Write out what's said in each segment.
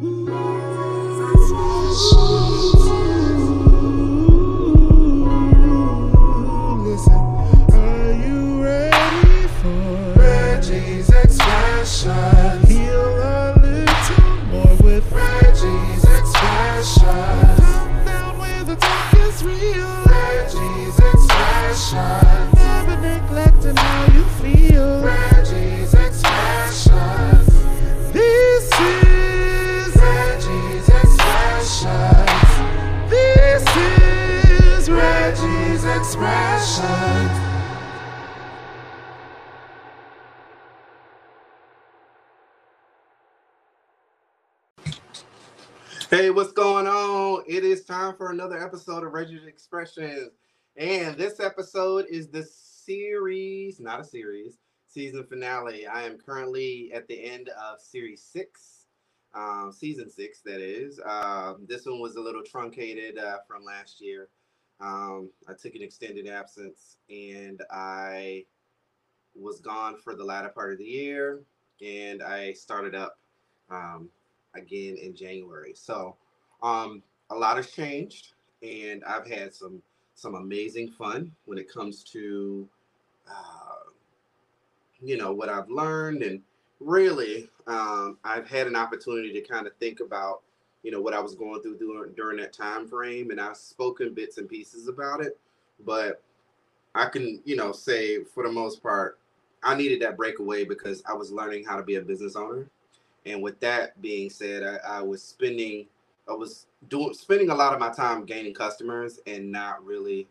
Hey, time for another episode of Reggee's Expressions. And this episode is the series, not a series, season finale. I am currently at the end of series six, um, season six, that is. Um, this one was a little truncated uh, from last year. Um, I took an extended absence and I was gone for the latter part of the year and I started up um, again in January. So um, a lot has changed, and I've had some some amazing fun when it comes to uh, you know what I've learned, and really um, I've had an opportunity to kind of think about you know what I was going through during, during that time frame, and I've spoken bits and pieces about it, but I can you know say for the most part. I needed that breakaway because I was learning how to be a business owner and with that being said, I, I was spending, I was doing spending a lot of my time gaining customers and not really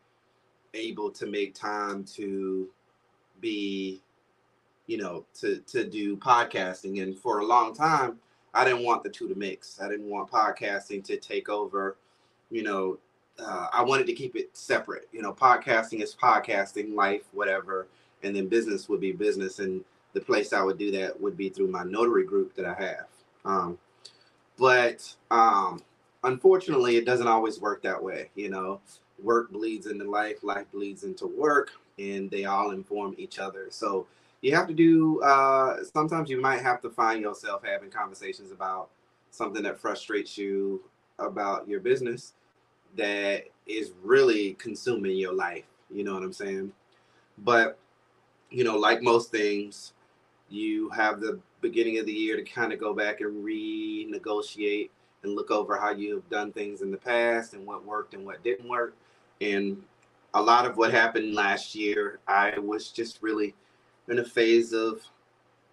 able to make time to be, you know, to to do podcasting. And for a long time, I didn't want the two to mix. I didn't want podcasting to take over. You know, uh, I wanted to keep it separate. You know, podcasting is podcasting, life, whatever, and then business would be business. And the place I would do that would be through my notary group that I have. Um, but um, unfortunately, it doesn't always work that way. You know, work bleeds into life, life bleeds into work, and they all inform each other. So you have to do, uh, sometimes you might have to find yourself having conversations about something that frustrates you about your business that is really consuming your life. You know what I'm saying? But, you know, like most things, you have the beginning of the year to kind of go back and renegotiate and look over how you've done things in the past and what worked and what didn't work. And a lot of what happened last year, I was just really in a phase of,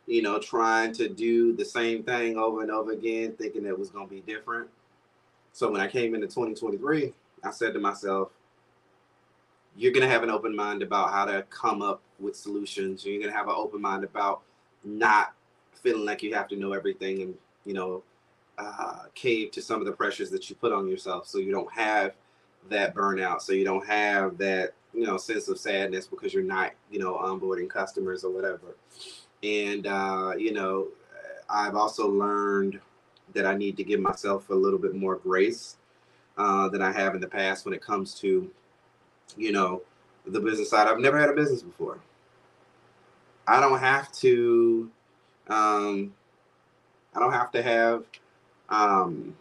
you know, trying to do the same thing over and over again, thinking it was going to be different. So when I came into 2023, I said to myself, you're going to have an open mind about how to come up with solutions. You're going to have an open mind about not feeling like you have to know everything and you know uh, cave to some of the pressures that you put on yourself so you don't have that burnout so you don't have that you know sense of sadness because you're not you know onboarding customers or whatever. And uh, you know i've also learned that i need to give myself a little bit more grace uh, than i have in the past when it comes to you know the business side. I've never had a business before. I don't have to um, I don't have to have um,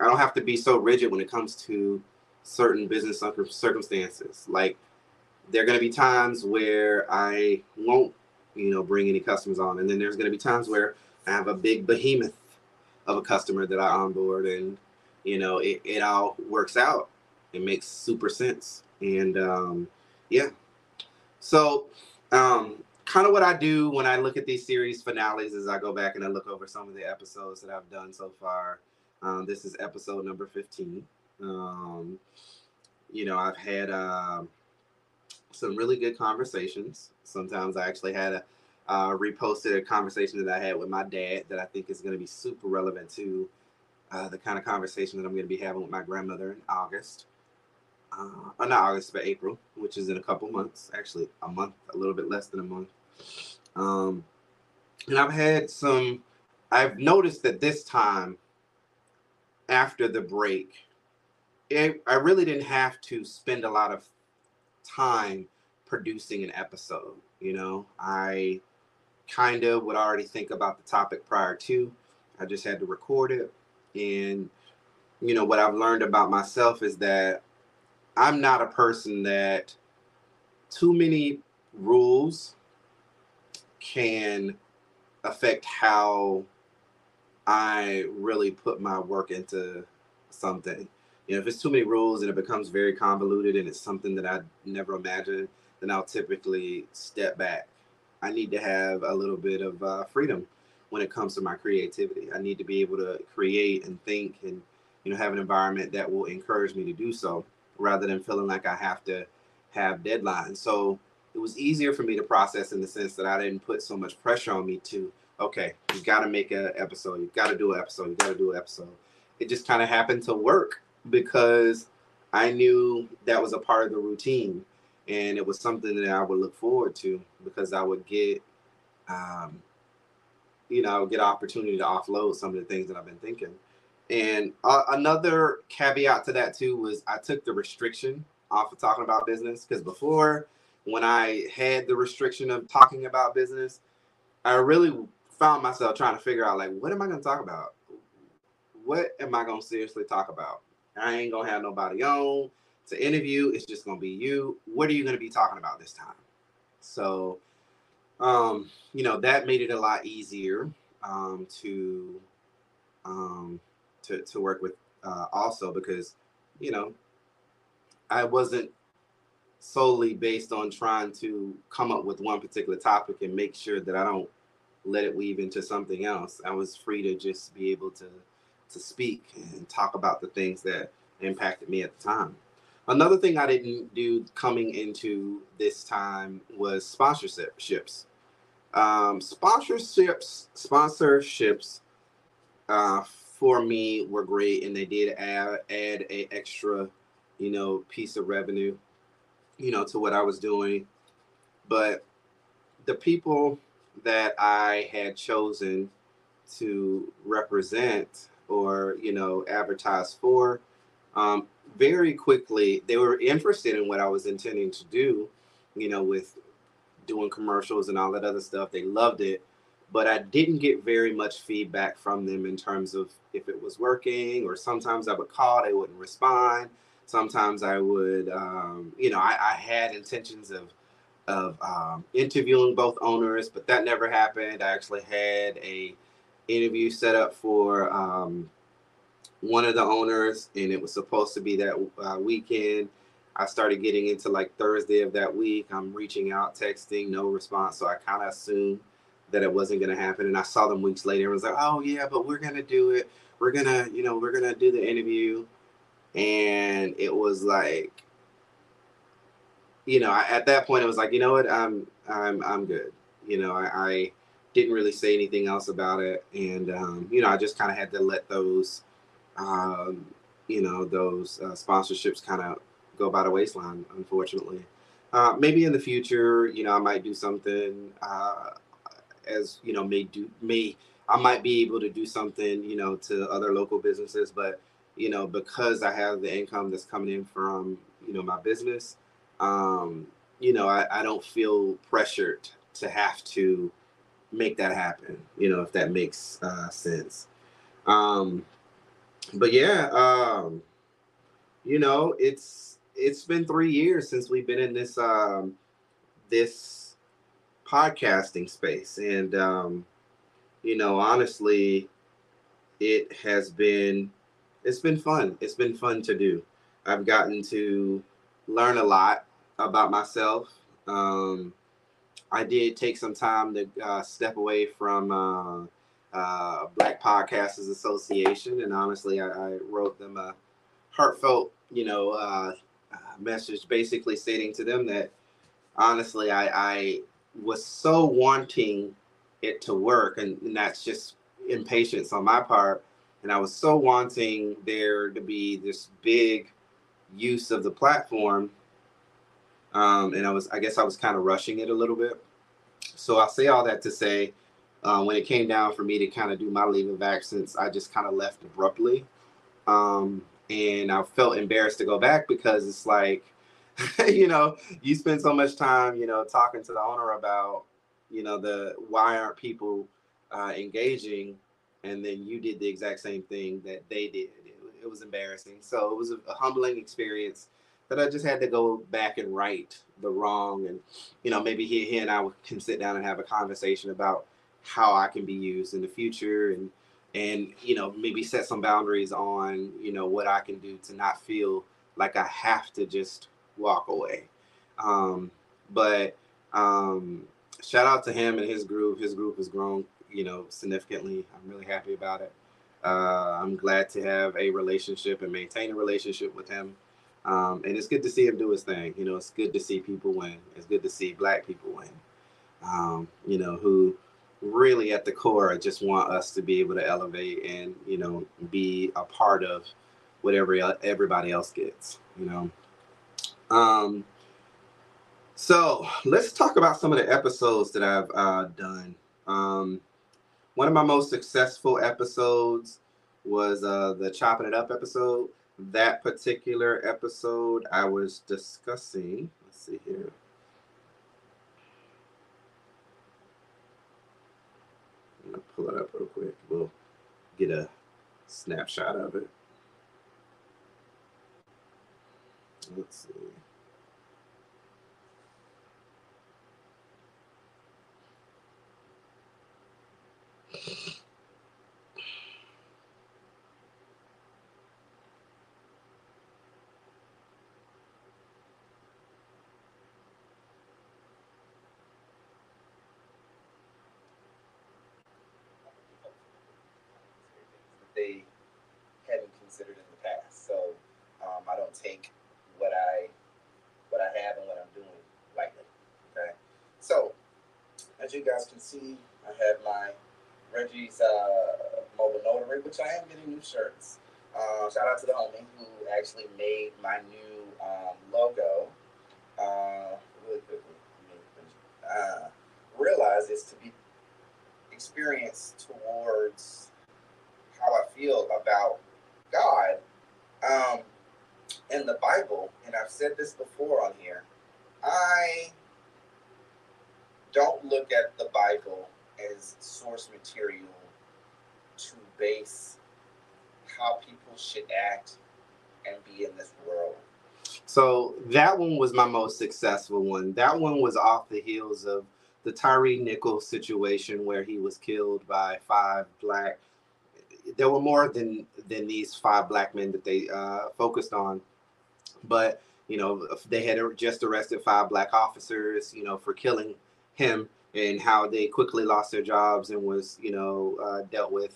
I don't have to be so rigid when it comes to certain business circumstances. Like there are going to be times where I won't, you know, bring any customers on, and then there's going to be times where I have a big behemoth of a customer that I onboard, and you know, it, it all works out. It makes super sense, and um, yeah. So um, kind of what I do when I look at these series finales is I go back and I look over some of the episodes that I've done so far. Um, this is episode number 15. Um, you know, I've had uh, some really good conversations. Sometimes I actually had a uh, reposted a conversation that I had with my dad that I think is going to be super relevant to uh, the kind of conversation that I'm going to be having with my grandmother in August. Uh, not August, but April, which is in a couple months. Actually, a month, a little bit less than a month. Um, and I've had some, I've noticed that this time after the break, it, I really didn't have to spend a lot of time producing an episode. You know, I kind of would already think about the topic prior to. I just had to record it And, you know, what I've learned about myself is that I'm not a person that too many rules can affect how I really put my work into something. You know, if it's too many rules and it becomes very convoluted and it's something that I never imagined, then I'll typically step back. I need to have a little bit of uh, freedom when it comes to my creativity. I need to be able to create and think and you know have an environment that will encourage me to do so rather than feeling like I have to have deadlines. So it was easier for me to process in the sense that I didn't put so much pressure on me to okay, you got to make an episode, you got to do an episode, you got to do an episode. It just kind of happened to work because I knew that was a part of the routine and it was something that I would look forward to because I would get, um, you know, I would get opportunity to offload some of the things that I've been thinking. And uh, another caveat to that too was I took the restriction off of talking about business because before, when I had the restriction of talking about business, I really found myself trying to figure out like, what am I going to talk about? What am I going to seriously talk about? I ain't gonna have nobody on to interview. It's just gonna be you. What are you gonna be talking about this time? So, um, you know, that made it a lot easier um, to um, to to work with uh, also because you know I wasn't solely based on trying to come up with one particular topic and make sure that I don't let it weave into something else. I was free to just be able to to speak and talk about the things that impacted me at the time. Another thing I didn't do coming into this time was sponsorships. Um, sponsorships, sponsorships uh, for me were great, and they did add add a extra, you know, piece of revenue, you know, to what I was doing. But the people that I had chosen to represent or you know advertise for um, very quickly they were interested in what i was intending to do you know with doing commercials and all that other stuff. They loved it. But i didn't get very much feedback from them in terms of if it was working or sometimes i would call they wouldn't respond sometimes i would um, you know I, I, had intentions of of um, interviewing both owners but that never happened i actually had a interview set up for um, one of the owners, and it was supposed to be that uh, weekend. I started getting into like Thursday of that week. I'm reaching out, texting, no response. So I kind of assumed that it wasn't going to happen. And I saw them weeks later and was like, oh, yeah, but we're going to do it. We're going to, you know, we're going to do the interview. And it was like, you know, I, at that point, it was like, you know what, I'm, I'm, I'm good. You know, I, I didn't really say anything else about it. And, um, you know, I just kind of had to let those, um, you know, those uh, sponsorships kind of go by the waistline, unfortunately. Uh, maybe in the future, you know, I might do something uh, as, you know, may do, may, I might be able to do something, you know, to other local businesses, but, you know, because I have the income that's coming in from, you know, my business, um, you know, I, I don't feel pressured to have to make that happen, you know, if that makes uh, sense. Um, but yeah, um, you know, it's it's been three years since we've been in this um, this podcasting space, and um, you know, honestly, it has been it's been fun. It's been fun to do. I've gotten to learn a lot about myself. Um, I did take some time to uh, step away from uh, uh, Black Podcasters Association, and honestly, I, I, wrote them a heartfelt, you know, uh, message, basically stating to them that honestly, I, I was so wanting it to work, and, and that's just impatience on my part, and I was so wanting there to be this big use of the platform um, and I was, I guess, I was kind of rushing it a little bit. So I say all that to say, uh, when it came down for me to kind of do my leave of absence, I just kind of left abruptly, um, and I felt embarrassed to go back because it's like, you know, you spend so much time, you know, talking to the owner about, you know, the why aren't people uh, engaging, and then you did the exact same thing that they did. It, it was embarrassing. So it was a, a humbling experience that I just had to go back and right the wrong, and you know maybe he, he and I can sit down and have a conversation about how I can be used in the future, and and you know maybe set some boundaries on you know what I can do to not feel like I have to just walk away. Um, but um, shout out to him and his group. His group has grown, you know, significantly. I'm really happy about it. Uh, I'm glad to have a relationship and maintain a relationship with him. Um, and it's good to see him do his thing. You know, it's good to see people win. It's good to see black people win. Um, you know, who really at the core just want us to be able to elevate and you know be a part of whatever everybody else gets. You know. Um, so let's talk about some of the episodes that I've uh, done. Um, one of my most successful episodes was uh, the chopping it up episode. That particular episode, I was discussing. Let's see here. I'm gonna pull it up real quick. We'll get a snapshot of it. Let's see. they hadn't considered in the past. So um, I don't take what I what I have and what I'm doing lightly. Okay. So as you guys can see, I have my Reggie's uh, mobile notary, which I am getting new shirts. Uh, shout out to the homie who actually made my new um, logo. Uh, really quickly, uh, realize is to be experienced towards how I feel about God um, in the Bible, and I've said this before on here. I don't look at the Bible as source material to base how people should act and be in this world. So that one was my most successful one. That one was off the heels of the Tyre Nichols situation where he was killed by five black. There were more than than these five black men that they uh, focused on, but you know they had just arrested five black officers, you know, for killing him and how they quickly lost their jobs and was you know uh, dealt with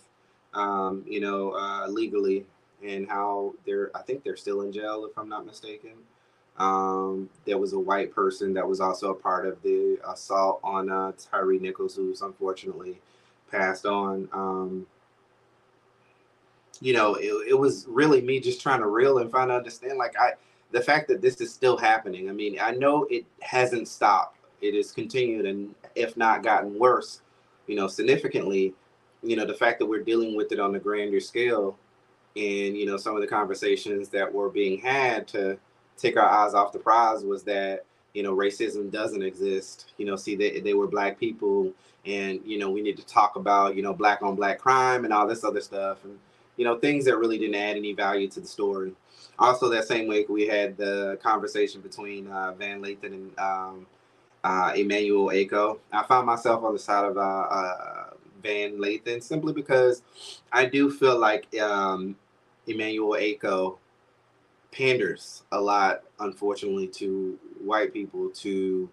um, you know uh, legally and how they're I think they're still in jail if I'm not mistaken. Um, there was a white person that was also a part of the assault on uh, Tyre Nichols, who's unfortunately passed on. Um, you know, it, it was really me just trying to reel and find to understand, like I, the fact that this is still happening. I mean, I know it hasn't stopped it has continued and if not gotten worse, you know, significantly. You know, the fact that we're dealing with it on a grander scale, and you know, some of the conversations that were being had to take our eyes off the prize was that you know racism doesn't exist. You know, see they they were black people, and you know we need to talk about you know black on black crime and all this other stuff, and you know things that really didn't add any value to the story. Also, that same week we had the conversation between uh, Van Lathan and um, uh, Emmanuel Acho. I found myself on the side of uh, uh, Van Lathan simply because I do feel like um, Emmanuel Acho panders a lot, unfortunately, to white people. To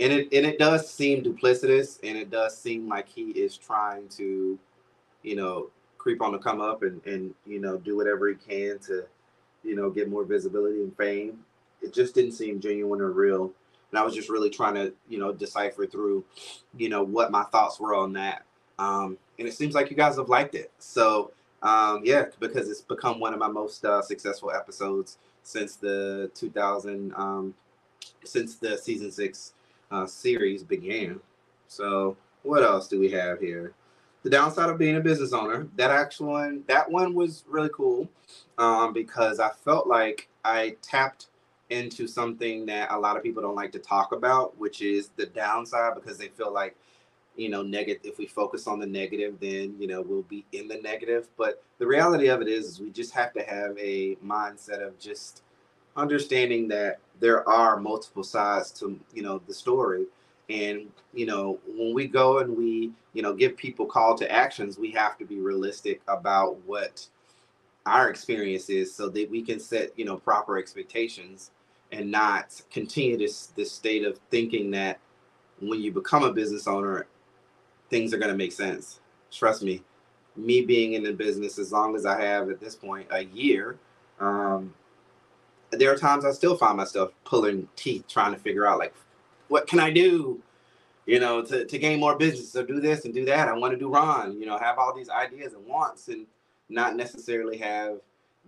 and it and it does seem duplicitous, and it does seem like he is trying to, you know, creep on the come up and and you know do whatever he can to, you know, get more visibility and fame. It just didn't seem genuine or real and I was just really trying to, you know, decipher through, you know, what my thoughts were on that. Um, and it seems like you guys have liked it. So um, yeah, because it's become one of my most uh, successful episodes since the 2000, um, since the season six uh, series began. So what else do we have here? The downside of being a business owner. That actual one, that one was really cool um, because I felt like I tapped into something that a lot of people don't like to talk about, which is the downside because they feel like you know negative if we focus on the negative then you know we'll be in the negative but the reality of it is, is we just have to have a mindset of just understanding that there are multiple sides to you know the story and you know when we go and we you know give people call to actions we have to be realistic about what our experience is so that we can set you know proper expectations and not continue this this state of thinking that when you become a business owner things are going to make sense. Trust me me being in the business as long as i have at this point a year um, there are times i still find myself pulling teeth trying to figure out like what can i do you know to, to gain more business so do this and do that i want to do ron you know have all these ideas and wants and not necessarily have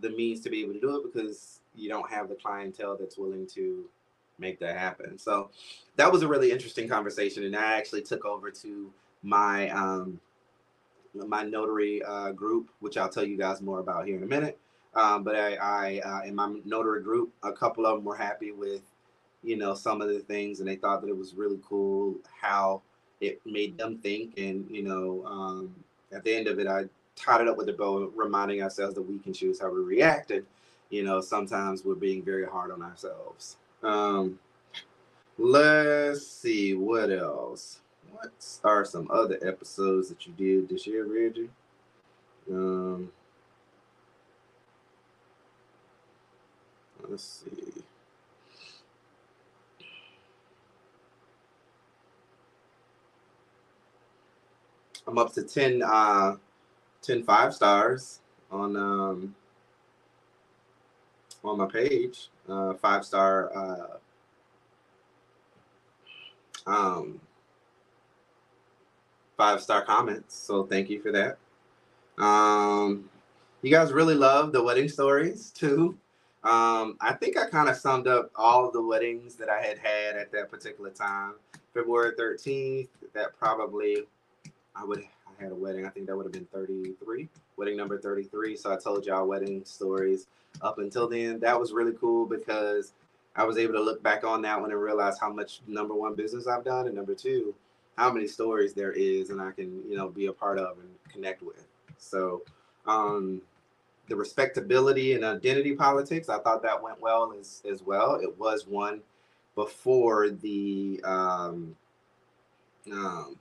the means to be able to do it because you don't have the clientele that's willing to make that happen. So that was a really interesting conversation, and I actually took over to my um, my notary uh, group, which I'll tell you guys more about here in a minute. Um, but I, I uh, in my notary group, a couple of them were happy with, you know, some of the things, and they thought that it was really cool how it made them think. And you know, um, at the end of it, I tied it up with a bow, reminding ourselves that we can choose how we react. And you know, sometimes we're being very hard on ourselves. Um, let's see what else. What are some other episodes that you did this year, Reggie? Um, let's see. I'm up to 10, uh, 10 five stars on um, on my page. Uh, five star uh, um, five star comments. So thank you for that. Um, you guys really love the wedding stories too. Um, I think I kind of summed up all of the weddings that I had had at that particular time. February 13th, that probably I would I had a wedding. I think that would have been 33, wedding number 33. So I told y'all wedding stories up until then. That was really cool because I was able to look back on that one and realize how much number one business I've done, and number two, how many stories there is, and I can you know be a part of and connect with. So, um, the respectability and identity politics, I thought that went well as as well. It was one before the um, um,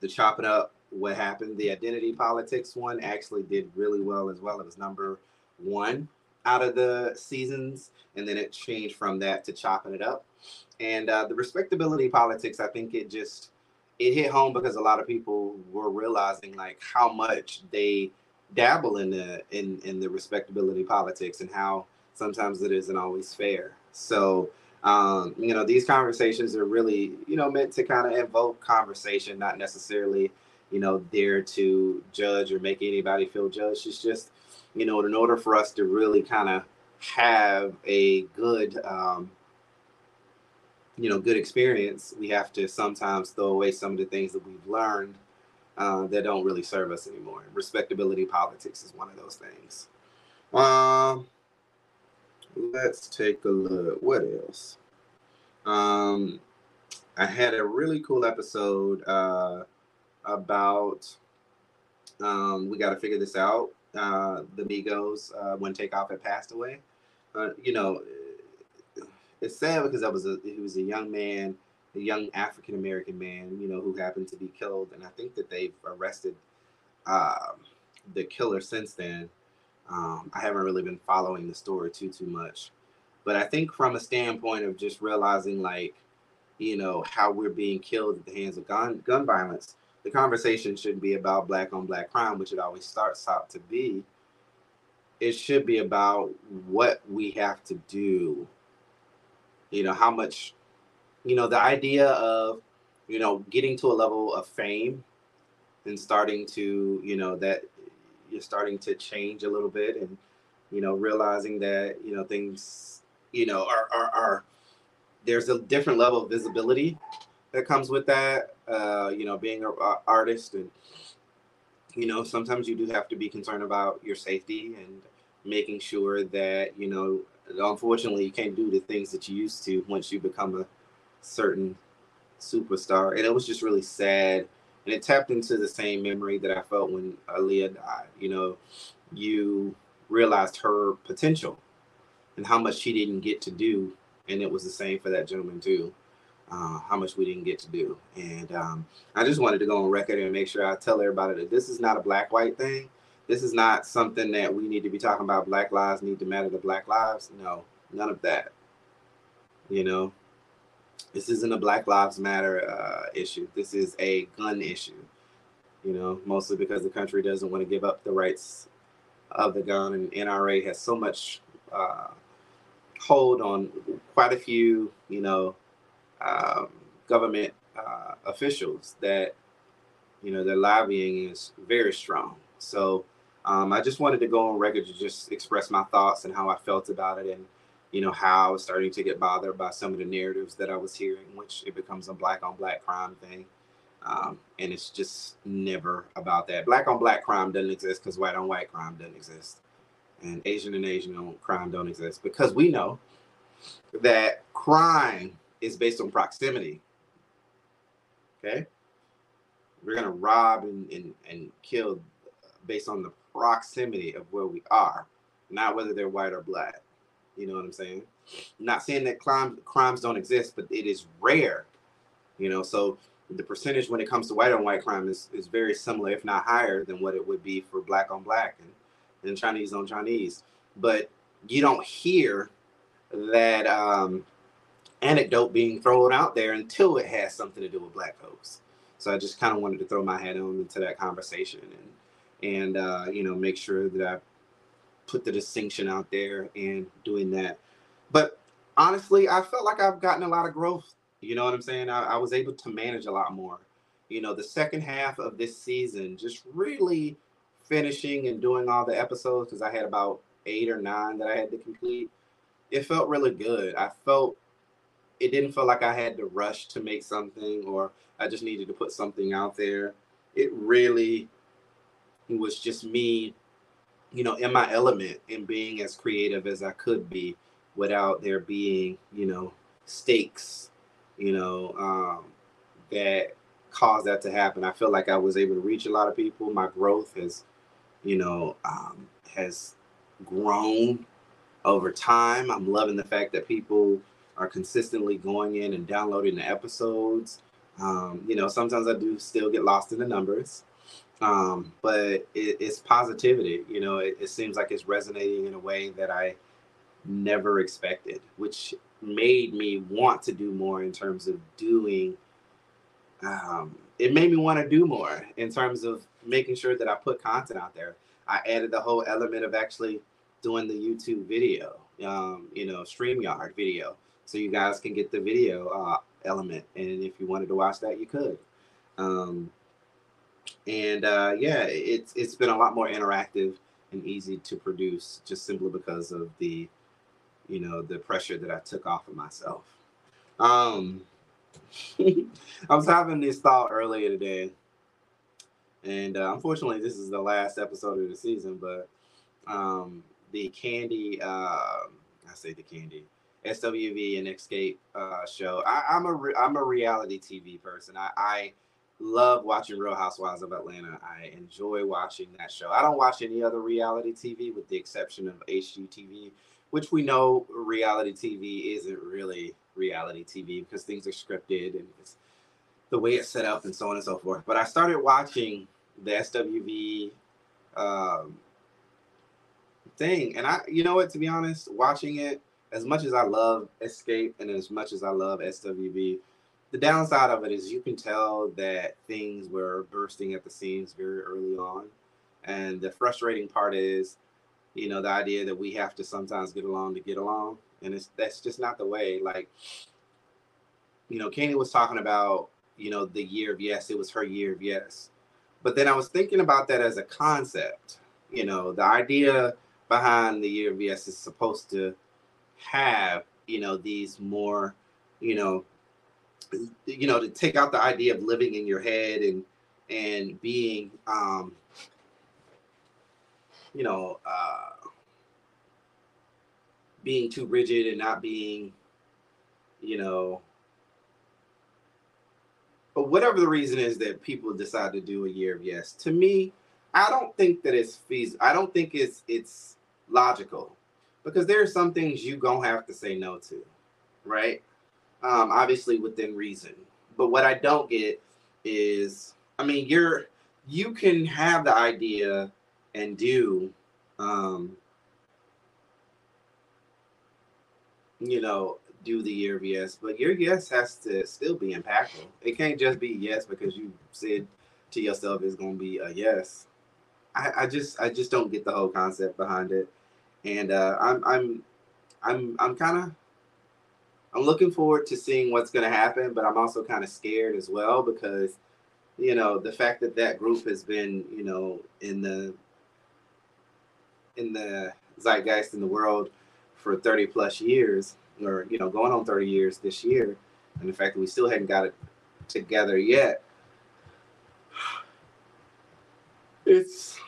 the chopping up what happened. The identity politics one actually did really well as well. It was number one out of the seasons, and then it changed from that to chopping it up. And uh, the respectability politics, I think it just it hit home because a lot of people were realizing like how much they dabble in the in in the respectability politics and how sometimes it isn't always fair. So um, you know these conversations are really you know meant to kind of invoke conversation, not necessarily you know there to judge or make anybody feel judged. It's just you know, in order for us to really kind of have a good, um, you know, good experience, we have to sometimes throw away some of the things that we've learned uh, that don't really serve us anymore. Respectability politics is one of those things. Um, let's take a look. What else? Um, I had a really cool episode uh, about. Um, we got to figure this out uh, the Migos uh, when Takeoff had passed away. Uh, you know, it's sad because that was a he was a young man, a young African American man, you know, who happened to be killed, and I think that they've arrested uh, the killer since then. Um, I haven't really been following the story too too much, but I think from a standpoint of just realizing like, you know, how we're being killed at the hands of gun gun violence, the conversation shouldn't be about black on black crime, which it always starts out to be. It should be about what we have to do. You know, how much, you know, the idea of, you know, getting to a level of fame and starting to, you know, that you're starting to change a little bit and, you know, realizing that, you know, things, you know, are, are, are there's a different level of visibility that comes with that. Uh, you know, being an artist, and you know, sometimes you do have to be concerned about your safety and making sure that you know. Unfortunately, you can't do the things that you used to once you become a certain superstar, and it was just really sad. And it tapped into the same memory that I felt when Aaliyah died. You know, you realized her potential and how much she didn't get to do, and it was the same for that gentleman too. Uh, how much we didn't get to do, and um, I just wanted to go on record and make sure I tell everybody that this is not a black white thing. This is not something that we need to be talking about. Black lives need to matter to Black lives. No, none of that. You know, this isn't a Black Lives Matter uh, issue. This is a gun issue. You know, mostly because the country doesn't want to give up the rights of the gun, and NRA has so much uh, hold on quite a few, you know, um, government uh, officials that, you know, their lobbying is very strong. So um, I just wanted to go on record to just express my thoughts and how I felt about it and you know how I was starting to get bothered by some of the narratives that I was hearing, which it becomes a black on black crime thing. Um, and it's just never about that. Black on black crime doesn't exist because white on white crime doesn't exist, and Asian and Asian on crime don't exist because we know that crime is based on proximity. Okay, we're gonna rob and, and, and kill based on the proximity of where we are, not whether they're white or black. You know what I'm saying? I'm not saying that crime, crimes don't exist, but it is rare. You know, so the percentage when it comes to white on white crime is, is very similar, if not higher, than what it would be for black on black and, and Chinese on Chinese. But you don't hear that um, anecdote being thrown out there until it has something to do with black folks. So I just kind of wanted to throw my head on into that conversation and and uh, you know make sure that I put the distinction out there and doing that. But honestly, I felt like I've gotten a lot of growth. You know what I'm saying? I, I was able to manage a lot more. You know, the second half of this season, just really finishing and doing all the episodes because I had about eight or nine that I had to complete. It felt really good. I felt it didn't feel like I had to rush to make something or I just needed to put something out there. It really was just me you know, in my element and being as creative as I could be without there being, you know, stakes, you know, um, that caused that to happen. I feel like I was able to reach a lot of people. My growth has, you know, um, has grown over time. I'm loving the fact that people are consistently going in and downloading the episodes. Um, you know, sometimes I do still get lost in the numbers, um, but it, it's positivity. You know, it, it, seems like it's resonating in a way that I never expected, which made me want to do more in terms of doing. Um, it made me want to do more in terms of making sure that I put content out there. I added the whole element of actually doing the YouTube video, um, you know, StreamYard video, so you guys can get the video uh, element. And if you wanted to watch that, you could. Um, and uh, yeah, it's it's been a lot more interactive and easy to produce, just simply because of the, you know, the pressure that I took off of myself. Um, I was having this thought earlier today, and uh, unfortunately, this is the last episode of the season. But um, the Kandi, uh, I say the Kandi, SWV and Xscape uh, show. I, am a I'm a reality TV person. I, I love watching Real Housewives of Atlanta. I enjoy watching that show. I don't watch any other reality TV with the exception of HGTV, which we know reality TV isn't really reality TV because things are scripted and it's the way it's set up and so on and so forth. But I started watching the SWV um, thing, and I, you know what? To be honest, watching it as much as I love Xscape and as much as I love SWV, the downside of it is you can tell that things were bursting at the seams very early on. And the frustrating part is, you know, the idea that we have to sometimes get along to get along. And it's that's just not the way. Like, you know, Kandi was talking about, you know, the year of yes, it was her year of yes. But then I was thinking about that as a concept. You know, the idea behind the year of yes is supposed to have, you know, these more, you know, you know to take out the idea of living in your head and and being um you know uh being too rigid and not being you know but whatever the reason is that people decide to do a year of yes. To me, I don't think that it's feasible. I don't think it's it's logical because there are some things you gonna have to say no to, right? Um, obviously within reason. But what I don't get is, I mean, you're you can have the idea and do, um, you know, do the year of yes, but your yes has to still be impactful. It can't just be yes because you said to yourself it's gonna be a yes. I, I just I just don't get the whole concept behind it, and uh, I'm I'm I'm I'm kind of I'm looking forward to seeing what's gonna happen, but I'm also kind of scared as well because you know the fact that that group has been you know in the in the zeitgeist in the world for 30 plus years or you know going on 30 years this year and the fact that we still hadn't got it together yet it's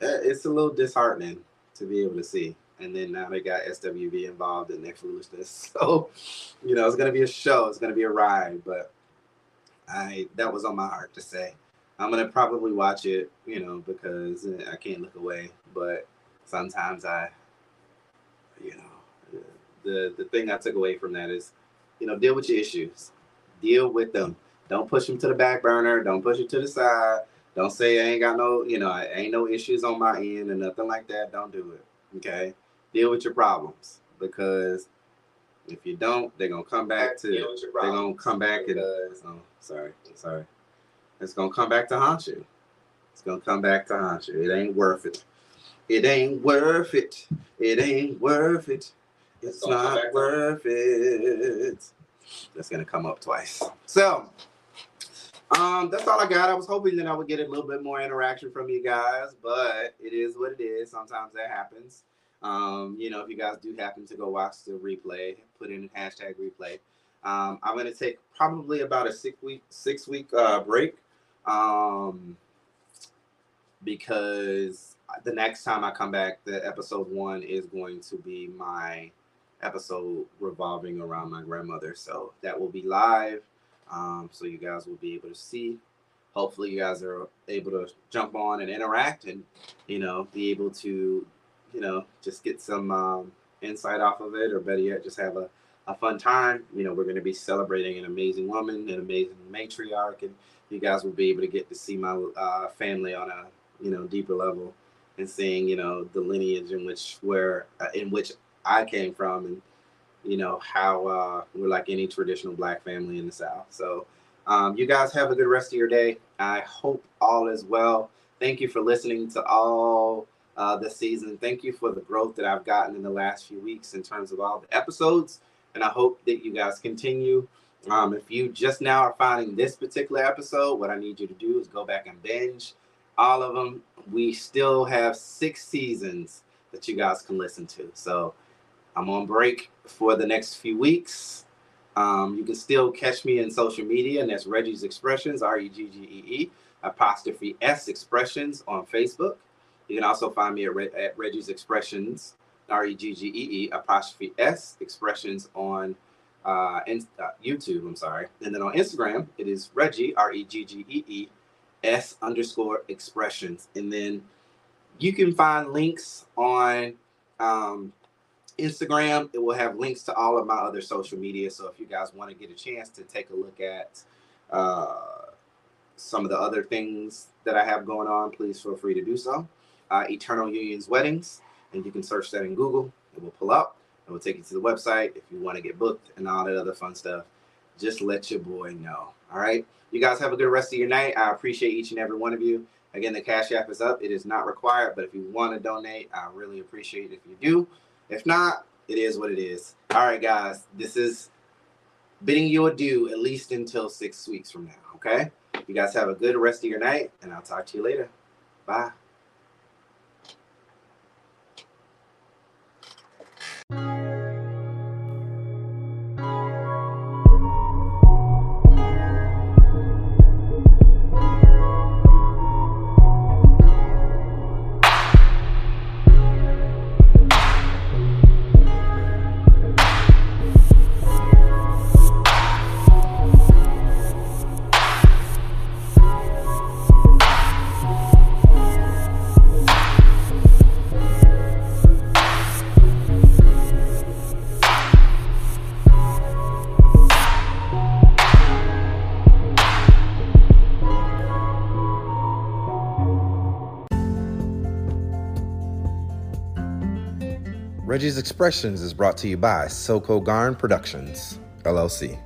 it's a little disheartening to be able to see and then now they got swv involved in their foolishness so you know it's to be a show it's to be a ride but i that was on my heart to say i'm to probably watch it you know because eh, i can't look away but sometimes i you know the the thing I took away from that is, you know, deal with your issues, deal with them. Don't push them to the back burner. Don't push it to the side. Don't say I ain't got no, you know, I ain't no issues on my end and nothing like that. Don't do it. Okay, deal with your problems because if you don't, they're gonna come back to. They're gonna come back and. Oh, sorry, sorry. It's gonna come back to haunt you. It's gonna come back to haunt you. It ain't worth it. It ain't worth it. It ain't worth it. It's not worth it. That's gonna come up twice. So um, that's all I got. I was hoping that I would get a little bit more interaction from you guys, but it is what it is. Sometimes that happens. Um, you know, if you guys do happen to go watch the replay, put in hashtag replay. Um, I'm gonna take probably about a six week six week uh, break um, because the next time I come back, the episode one is going to be my episode revolving around my grandmother. So that will be live. Um, so you guys will be able to see. Hopefully, you guys are able to jump on and interact and, you know, be able to, you know, just get some um, insight off of it, or better yet, just have a, a fun time. You know, we're going to be celebrating an amazing woman, an amazing matriarch, and you guys will be able to get to see my uh, family on a, you know, deeper level and seeing, you know, the lineage in which where uh, in which I came from and you know how uh, we're like any traditional black family in the South. So um, you guys have a good rest of your day. I hope all is well. Thank you for listening to all uh, the season. Thank you for the growth that I've gotten in the last few weeks in terms of all the episodes. And I hope that you guys continue. Um, if you just now are finding this particular episode, what I need you to do is go back and binge all of them. We still have six seasons that you guys can listen to. So I'm on break for the next few weeks. Um, you can still catch me in social media, and that's Reggee's Expressions, R E G G E E, apostrophe S Expressions on Facebook. You can also find me at, Re- at Reggee's Expressions, R E G G E E, apostrophe S Expressions on uh, in, uh, YouTube. I'm sorry. And then on Instagram, it is Reggee, R E G G E E, S underscore expressions. And then you can find links on um, Instagram. It will have links to all of my other social media. So if you guys want to get a chance to take a look at uh, some of the other things that I have going on, please feel free to do so. Uh, Eternal Unions Weddings, and you can search that in Google. It will pull up. It will take you to the website if you want to get booked and all that other fun stuff. Just let your boy know. All right. You guys have a good rest of your night. I appreciate each and every one of you. Again, the Cash App is up. It is not required, but if you want to donate, I really appreciate it if you do. If not, it is what it is. All right, guys, this is bidding you adieu at least until six weeks from now. Okay. You guys have a good rest of your night, and I'll talk to you later. Bye. Reggee's Expressions is brought to you by Soko Garn Productions, LLC.